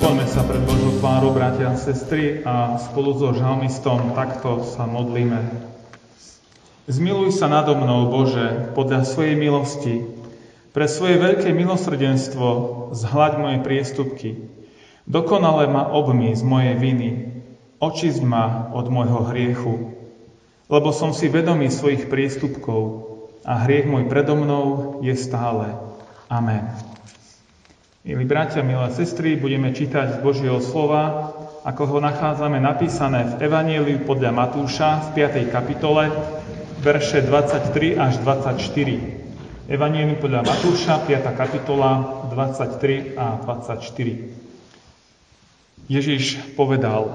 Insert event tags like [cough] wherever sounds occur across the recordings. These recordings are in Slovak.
Skloňme sa pred Božou tváru, bratia a sestry, a spolu so žalmistom takto sa modlíme. Zmiluj sa nado mnou, Bože, podľa svojej milosti. Pre svoje veľké milosrdenstvo zhľaď moje priestupky. Dokonale ma obmy z mojej viny. Očisť ma od môjho hriechu. Lebo som si vedomý svojich priestupkov a hriech môj predo mnou je stále. Amen. Milí bratia, milé sestry, budeme čítať z Božieho slova, ako ho nachádzame napísané v Evanieliu podľa Matúša v 5. kapitole, verše 23 až 24. Evanieliu podľa Matúša, 5. kapitola, 23 a 24. Ježiš povedal,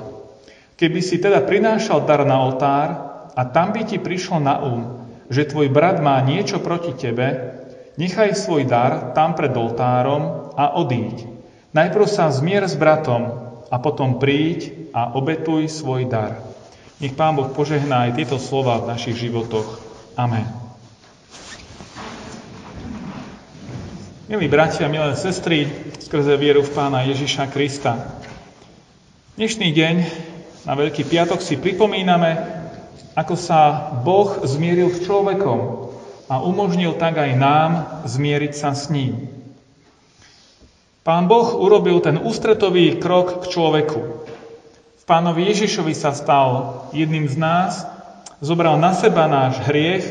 keby si teda prinášal dar na oltár a tam by ti prišlo na um, že tvoj brat má niečo proti tebe, nechaj svoj dar tam pred oltárom a odíď. Najprv sa zmier s bratom a potom príď a obetuj svoj dar. Nech Pán Boh požehná aj tieto slova v našich životoch. Amen. Milí bratia, milé sestry, skrze vieru v Pána Ježiša Krista. Dnešný deň, na Veľký piatok, si pripomíname, ako sa Boh zmieril s človekom a umožnil tak aj nám zmieriť sa s ním. Pán Boh urobil ten ústretový krok k človeku. V pánovi Ježišovi sa stal jedným z nás, zobral na seba náš hriech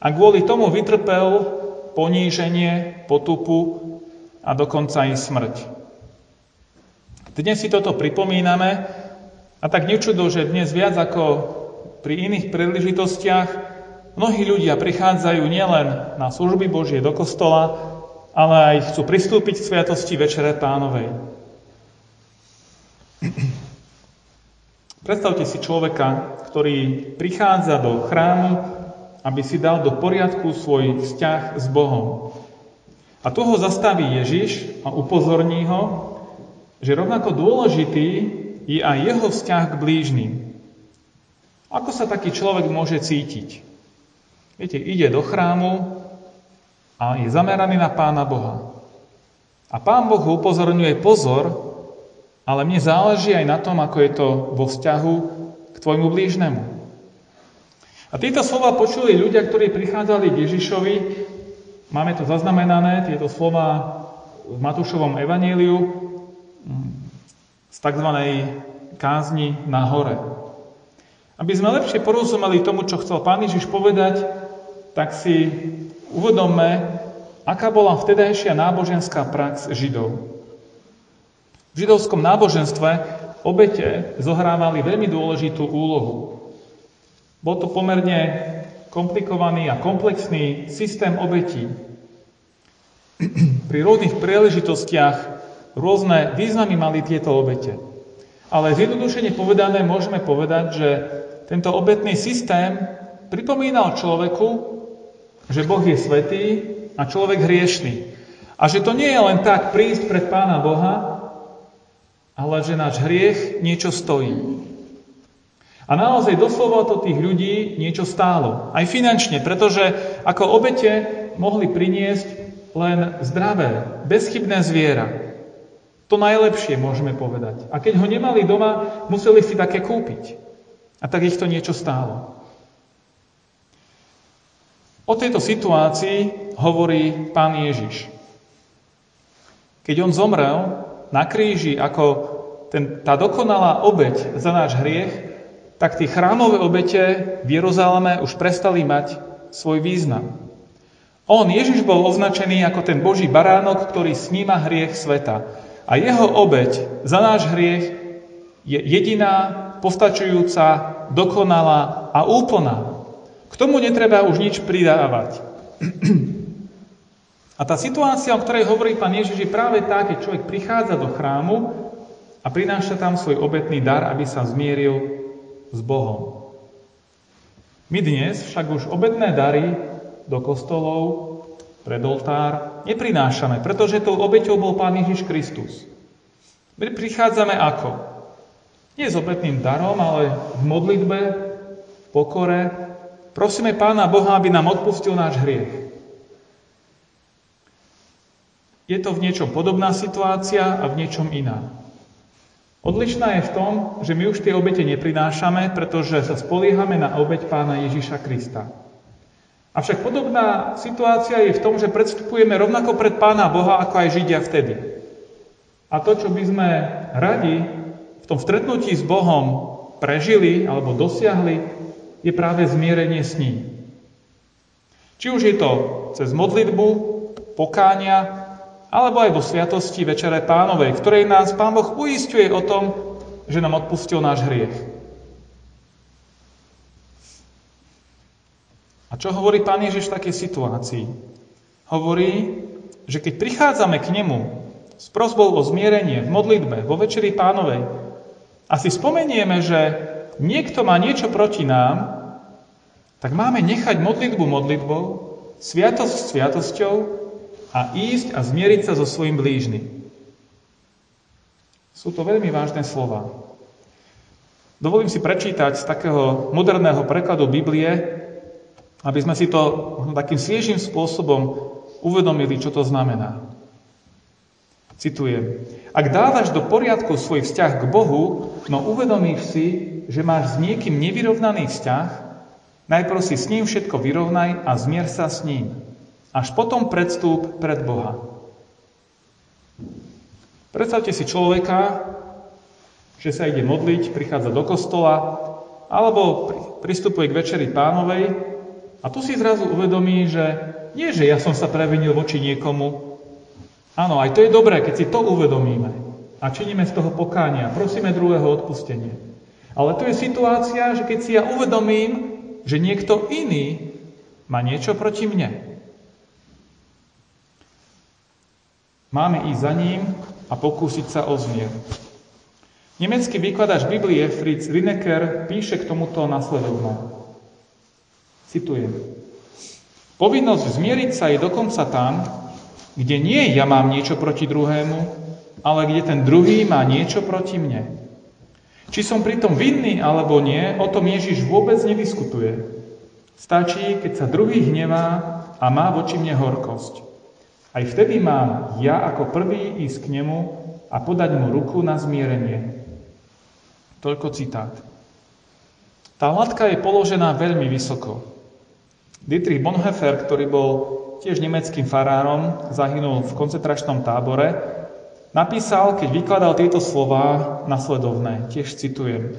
a kvôli tomu vytrpel poníženie, potupu a dokonca i smrť. Dnes si toto pripomíname a tak nečudo, že dnes viac ako pri iných príležitostiach mnohí ľudia prichádzajú nielen na služby Božie do kostola, ale aj chcú pristúpiť k sviatosti Večere Pánovej. Predstavte si človeka, ktorý prichádza do chrámu, aby si dal do poriadku svoj vzťah s Bohom. A tu ho zastaví Ježiš a upozorní ho, že rovnako dôležitý je aj jeho vzťah k blížnym. Ako sa taký človek môže cítiť? Viete, ide do chrámu, a je zameraný na Pána Boha. A Pán Boh upozorňuje pozor, ale mne záleží aj na tom, ako je to vo vzťahu k tvojmu blížnemu. A tieto slova počuli ľudia, ktorí prichádzali k Ježišovi. Máme to zaznamenané, tieto slova v Matúšovom evaníliu mm, z tzv. kázni na hore. Aby sme lepšie porozumeli tomu, čo chcel Pán Ježiš povedať, tak si uvedomme, aká bola vtedajšia náboženská prax Židov. V židovskom náboženstve obete zohrávali veľmi dôležitú úlohu. Bol to pomerne komplikovaný a komplexný systém obetí. Pri rôznych príležitostiach rôzne významy mali tieto obete. Ale zjednodušene povedané môžeme povedať, že tento obetný systém pripomínal človeku, že Boh je svetý a človek hriešný. A že to nie je len tak prísť pred Pána Boha, ale že náš hriech niečo stojí. A naozaj doslova to tých ľudí niečo stálo. Aj finančne, pretože ako obete mohli priniesť len zdravé, bezchybné zviera. To najlepšie môžeme povedať. A keď ho nemali doma, museli si také kúpiť. A tak ich to niečo stálo. O tejto situácii hovorí pán Ježiš. Keď on zomrel na kríži ako ten, tá dokonalá obeď za náš hriech, tak tie chrámové obete v Jeruzaleme už prestali mať svoj význam. On, Ježiš, bol označený ako ten Boží baránok, ktorý sníma hriech sveta. A jeho obeď za náš hriech je jediná, postačujúca, dokonalá a úplná. K tomu netreba už nič pridávať. A tá situácia, o ktorej hovorí pán Ježiš, je práve tá, keď človek prichádza do chrámu a prináša tam svoj obetný dar, aby sa zmieril s Bohom. My dnes však už obetné dary do kostolov, pred oltár neprinášame, pretože tou obeťou bol Pán Ježiš Kristus. My prichádzame ako? Nie s obetným darom, ale v modlitbe, v pokore. Prosíme Pána Boha, aby nám odpustil náš hriech. Je to v niečom podobná situácia a v niečom iná. Odlišná je v tom, že my už tie obete neprinášame, pretože sa spoliehame na obeť pána Ježiša Krista. Avšak podobná situácia je v tom, že predstupujeme rovnako pred pána Boha, ako aj Židia vtedy. A to, čo by sme radi v tom stretnutí s Bohom prežili alebo dosiahli, je práve zmierenie s ním. Či už je to cez modlitbu, pokánia, alebo aj vo sviatosti Večere Pánovej, ktorej nás Pán Boh uistuje o tom, že nám odpustil náš hriech. A čo hovorí Pán Ježiš v takej situácii? Hovorí, že keď prichádzame k Nemu s prosbou o zmierenie v modlitbe, vo Večeri Pánovej a si spomenieme, že niekto má niečo proti nám, tak máme nechať modlitbu modlitbou, sviatosť sviatosťou a ísť a zmieriť sa so svojim blížnym. Sú to veľmi vážne slova. Dovolím si prečítať z takého moderného prekladu Biblie, aby sme si to takým sviežým spôsobom uvedomili, čo to znamená. Citujem. Ak dávaš do poriadku svoj vzťah k Bohu, no uvedomíš si, že máš s niekým nevyrovnaný vzťah, najprv si s ním všetko vyrovnaj a zmier sa s ním. Až potom predstúp pred Boha. Predstavte si človeka, že sa ide modliť, prichádza do kostola, alebo pristupuje k večeri pánovej a tu si zrazu uvedomí, že nie, že ja som sa previnil voči niekomu. Áno, aj to je dobré, keď si to uvedomíme a činíme z toho pokánia, prosíme druhého odpustenie. Ale tu je situácia, že keď si ja uvedomím, že niekto iný má niečo proti mne, Máme ísť za ním a pokúsiť sa o zmier. Nemecký výkladač Biblie Fritz Lineker píše k tomuto nasledovne. Citujem. Povinnosť zmieriť sa je dokonca tam, kde nie ja mám niečo proti druhému, ale kde ten druhý má niečo proti mne. Či som pritom vinný alebo nie, o tom Ježiš vôbec nediskutuje. Stačí, keď sa druhý hnevá a má voči mne horkosť. Aj vtedy mám ja ako prvý ísť k nemu a podať mu ruku na zmierenie. Toľko citát. Tá latka je položená veľmi vysoko. Dietrich Bonhoeffer, ktorý bol tiež nemeckým farárom, zahynul v koncentračnom tábore, napísal, keď vykladal tieto slova, nasledovné, tiež citujem.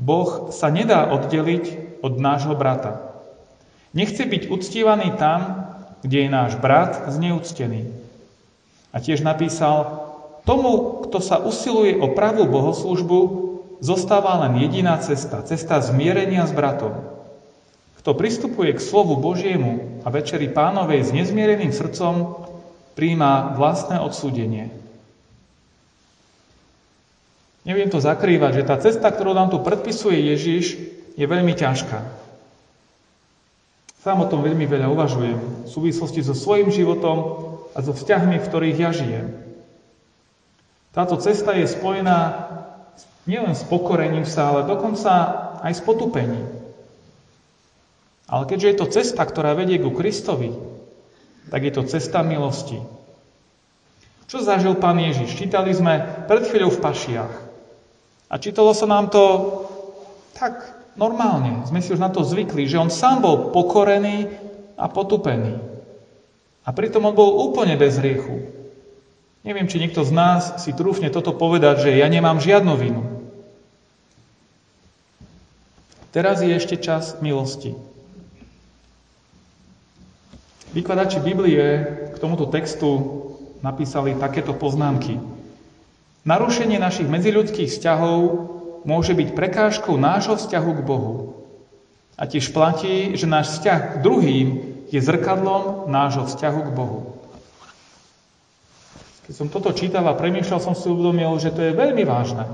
Boh sa nedá oddeliť od nášho brata. Nechce byť uctívaný tam, kde je náš brat zneúctený. A tiež napísal, tomu, kto sa usiluje o pravú bohoslužbu, zostáva len jediná cesta, cesta zmierenia s bratom. Kto pristupuje k slovu Božiemu a večeri pánovej s nezmiereným srdcom, príjma vlastné odsúdenie. Neviem to zakrývať, že tá cesta, ktorú nám tu predpisuje Ježiš, je veľmi ťažká. Sám o tom veľmi veľa uvažujem v súvislosti so svojím životom a so vzťahmi, v ktorých ja žijem. Táto cesta je spojená nielen s pokorením sa, ale dokonca aj s potupením. Ale keďže je to cesta, ktorá vedie ku Kristovi, tak je to cesta milosti. Čo zažil pán Ježiš? Čítali sme pred chvíľou v pašiach. A čítalo sa nám to tak normálne. Sme si už na to zvykli, že on sám bol pokorený a potupený. A pritom on bol úplne bez hriechu. Neviem, či niekto z nás si trúfne toto povedať, že ja nemám žiadnu vinu. Teraz je ešte čas milosti. Vykladači Biblie k tomuto textu napísali takéto poznámky. Narušenie našich medziľudských vzťahov môže byť prekážkou nášho vzťahu k Bohu. A tiež platí, že náš vzťah k druhým je zrkadlom nášho vzťahu k Bohu. Keď som toto čítal a premýšľal, som si uvedomil, že to je veľmi vážne.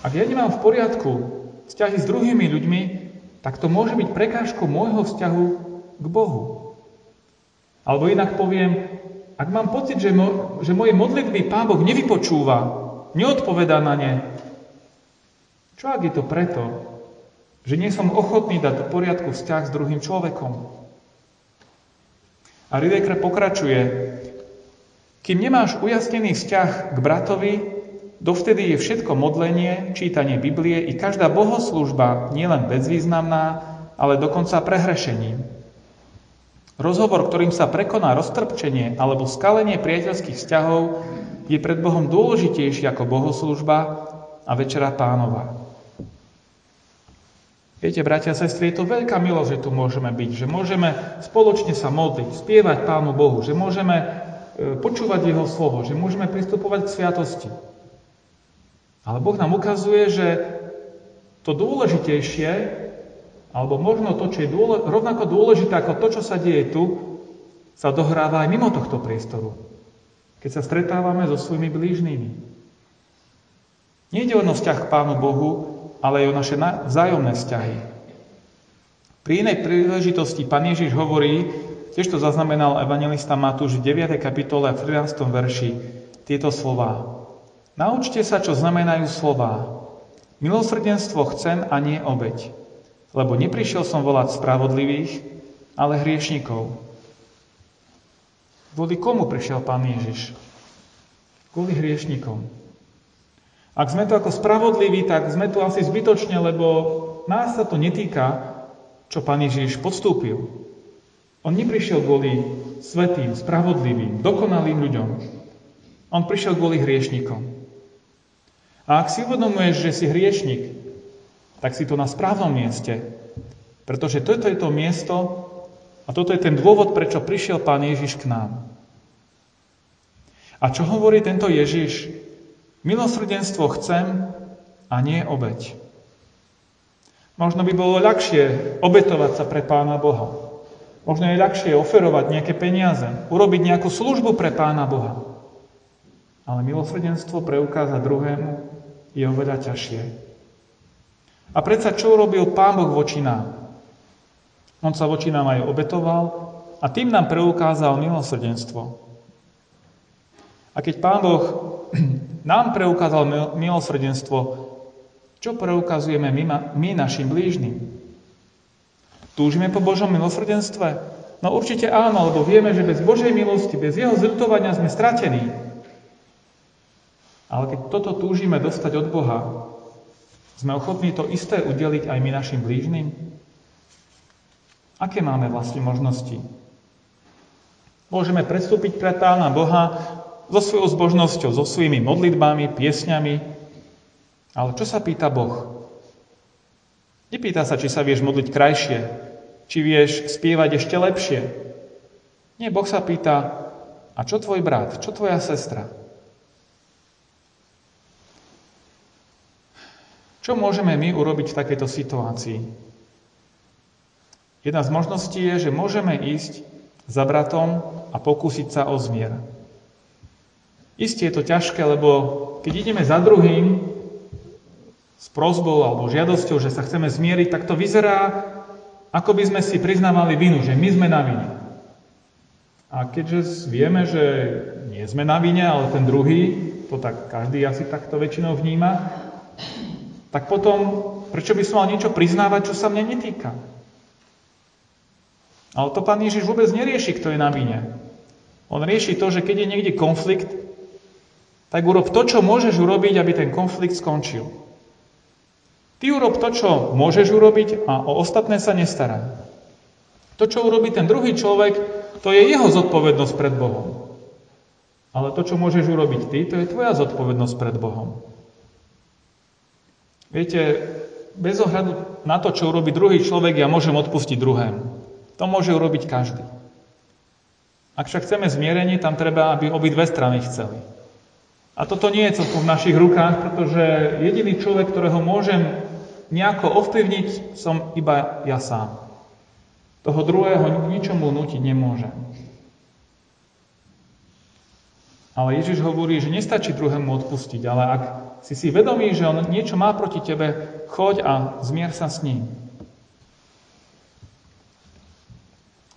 Ak ja nemám v poriadku vzťahy s druhými ľuďmi, tak to môže byť prekážkou môjho vzťahu k Bohu. Alebo inak poviem, ak mám pocit, že, mo, že moje modlitby Pán Boh nevypočúva, neodpovedá na ne, čo ak je to preto, že nie som ochotný dať do poriadku vzťah s druhým človekom? A Ridekre pokračuje, kým nemáš ujasnený vzťah k bratovi, dovtedy je všetko modlenie, čítanie Biblie i každá bohoslužba nielen bezvýznamná, ale dokonca prehrešením. Rozhovor, ktorým sa prekoná roztrpčenie alebo skalenie priateľských vzťahov, je pred Bohom dôležitejší ako bohoslužba a večera pánova. Viete, bratia a sestry, je to veľká milosť, že tu môžeme byť, že môžeme spoločne sa modliť, spievať Pánu Bohu, že môžeme e, počúvať Jeho slovo, že môžeme pristupovať k sviatosti. Ale Boh nám ukazuje, že to dôležitejšie alebo možno to, čo je dôle, rovnako dôležité ako to, čo sa deje tu, sa dohráva aj mimo tohto priestoru. Keď sa stretávame so svojimi blížnymi. Nejde o vzťah k Pánu Bohu, ale aj o naše vzájomné vzťahy. Pri inej príležitosti Pán Ježiš hovorí, tiež to zaznamenal evangelista Matúš v 9. kapitole a 13. verši, tieto slova. Naučte sa, čo znamenajú slova. Milosrdenstvo chcem a nie obeď. Lebo neprišiel som volať spravodlivých, ale hriešnikov. Kvôli komu prišiel Pán Ježiš? Kvôli hriešnikom. Ak sme tu ako spravodliví, tak sme tu asi zbytočne, lebo nás sa to netýka, čo Pán Ježiš podstúpil. On neprišiel kvôli svetým, spravodlivým, dokonalým ľuďom. On prišiel kvôli hriešnikom. A ak si uvedomuješ, že si hriešnik, tak si to na správnom mieste. Pretože toto je to miesto a toto je ten dôvod, prečo prišiel Pán Ježiš k nám. A čo hovorí tento Ježiš? Milosrdenstvo chcem a nie obeď. Možno by bolo ľahšie obetovať sa pre Pána Boha. Možno je ľahšie oferovať nejaké peniaze, urobiť nejakú službu pre Pána Boha. Ale milosrdenstvo preukázať druhému je oveľa ťažšie. A predsa čo urobil Pán Boh voči nám? On sa voči nám aj obetoval a tým nám preukázal milosrdenstvo. A keď Pán Boh [clears throat] nám preukázal milosrdenstvo, čo preukazujeme my, my našim blížnym? Túžime po Božom milosrdenstve? No určite áno, lebo vieme, že bez Božej milosti, bez Jeho zľutovania sme stratení. Ale keď toto túžime dostať od Boha, sme ochotní to isté udeliť aj my našim blížnym? Aké máme vlastne možnosti? Môžeme predstúpiť pred Pána Boha so svojou zbožnosťou, so svojimi modlitbami, piesňami, ale čo sa pýta Boh? Nepýta sa, či sa vieš modliť krajšie, či vieš spievať ešte lepšie. Nie, Boh sa pýta, a čo tvoj brat, čo tvoja sestra? Čo môžeme my urobiť v takejto situácii? Jedna z možností je, že môžeme ísť za bratom a pokúsiť sa o zmier. Isté je to ťažké, lebo keď ideme za druhým s prozbou alebo žiadosťou, že sa chceme zmieriť, tak to vyzerá, ako by sme si priznávali vinu, že my sme na vine. A keďže vieme, že nie sme na vine, ale ten druhý, to tak každý asi takto väčšinou vníma, tak potom prečo by som mal niečo priznávať, čo sa mne netýka? Ale to pán Ježiš vôbec nerieši, kto je na vine. On rieši to, že keď je niekde konflikt, tak urob to, čo môžeš urobiť, aby ten konflikt skončil. Ty urob to, čo môžeš urobiť a o ostatné sa nestaraj. To, čo urobí ten druhý človek, to je jeho zodpovednosť pred Bohom. Ale to, čo môžeš urobiť ty, to je tvoja zodpovednosť pred Bohom. Viete, bez ohľadu na to, čo urobí druhý človek, ja môžem odpustiť druhému. To môže urobiť každý. Ak však chceme zmierenie, tam treba, aby obidve strany chceli. A toto nie je celkom v našich rukách, pretože jediný človek, ktorého môžem nejako ovplyvniť, som iba ja sám. Toho druhého ničomu nutiť nemôžem. Ale Ježiš hovorí, že nestačí druhému odpustiť, ale ak si si vedomý, že on niečo má proti tebe, choď a zmier sa s ním.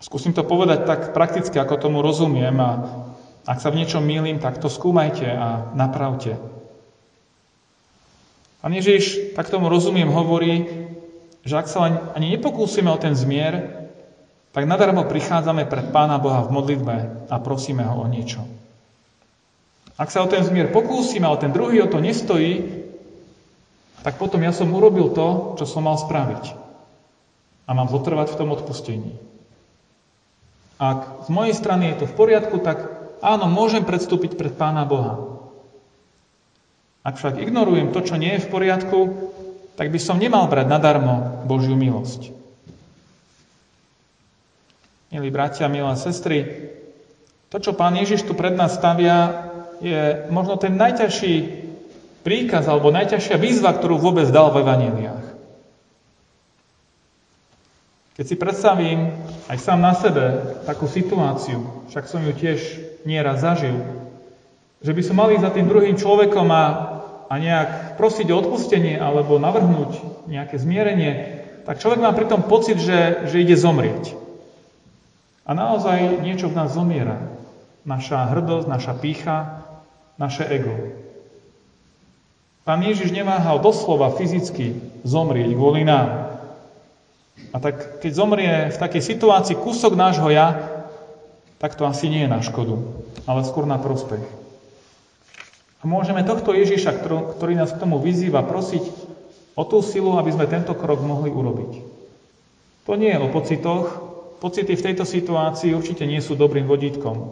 Skúsim to povedať tak prakticky, ako tomu rozumiem a ak sa v niečom mýlim, tak to skúmajte a napravte. Pán Ježiš, tak tomu rozumiem, hovorí, že ak sa ani nepokúsime o ten zmier, tak nadarmo prichádzame pred Pána Boha v modlitbe a prosíme ho o niečo. Ak sa o ten zmier pokúsime, a ten druhý o to nestojí, tak potom ja som urobil to, čo som mal spraviť. A mám zotrvať v tom odpustení. Ak z mojej strany je to v poriadku, tak áno, môžem predstúpiť pred Pána Boha. Ak však ignorujem to, čo nie je v poriadku, tak by som nemal brať nadarmo Božiu milosť. Milí bratia, milé sestry, to, čo Pán Ježiš tu pred nás stavia, je možno ten najťažší príkaz alebo najťažšia výzva, ktorú vôbec dal v Evaneliách. Keď si predstavím aj sám na sebe takú situáciu, však som ju tiež nieraz zažil, že by som mal ísť za tým druhým človekom a a nejak prosiť o odpustenie alebo navrhnúť nejaké zmierenie, tak človek má pritom pocit, že, že ide zomrieť. A naozaj niečo v nás zomiera. Naša hrdosť, naša pícha, naše ego. Pán Ježiš neváhal doslova fyzicky zomrieť kvôli nám. A tak keď zomrie v takej situácii kúsok nášho ja, tak to asi nie je na škodu, ale skôr na prospech. A môžeme tohto Ježiša, ktorý nás k tomu vyzýva, prosiť o tú silu, aby sme tento krok mohli urobiť. To nie je o pocitoch. Pocity v tejto situácii určite nie sú dobrým vodítkom,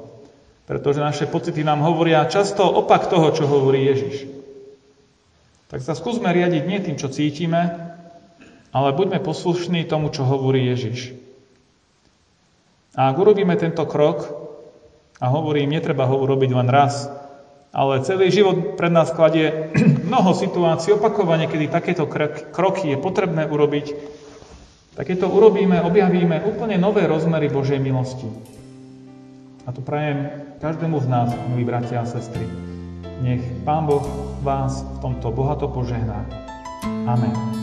pretože naše pocity nám hovoria často opak toho, čo hovorí Ježiš. Tak sa skúsme riadiť nie tým, čo cítime, ale buďme poslušní tomu, čo hovorí Ježiš. A ak urobíme tento krok, a hovorím, netreba ho urobiť len raz, ale celý život pred nás kladie [clears throat] mnoho situácií, opakovane, kedy takéto kroky je potrebné urobiť. Tak keď to urobíme, objavíme úplne nové rozmery Božej milosti. A to prajem každému z nás, milí bratia a sestry. Nech Pán Boh vás v tomto bohato požehná. Amen.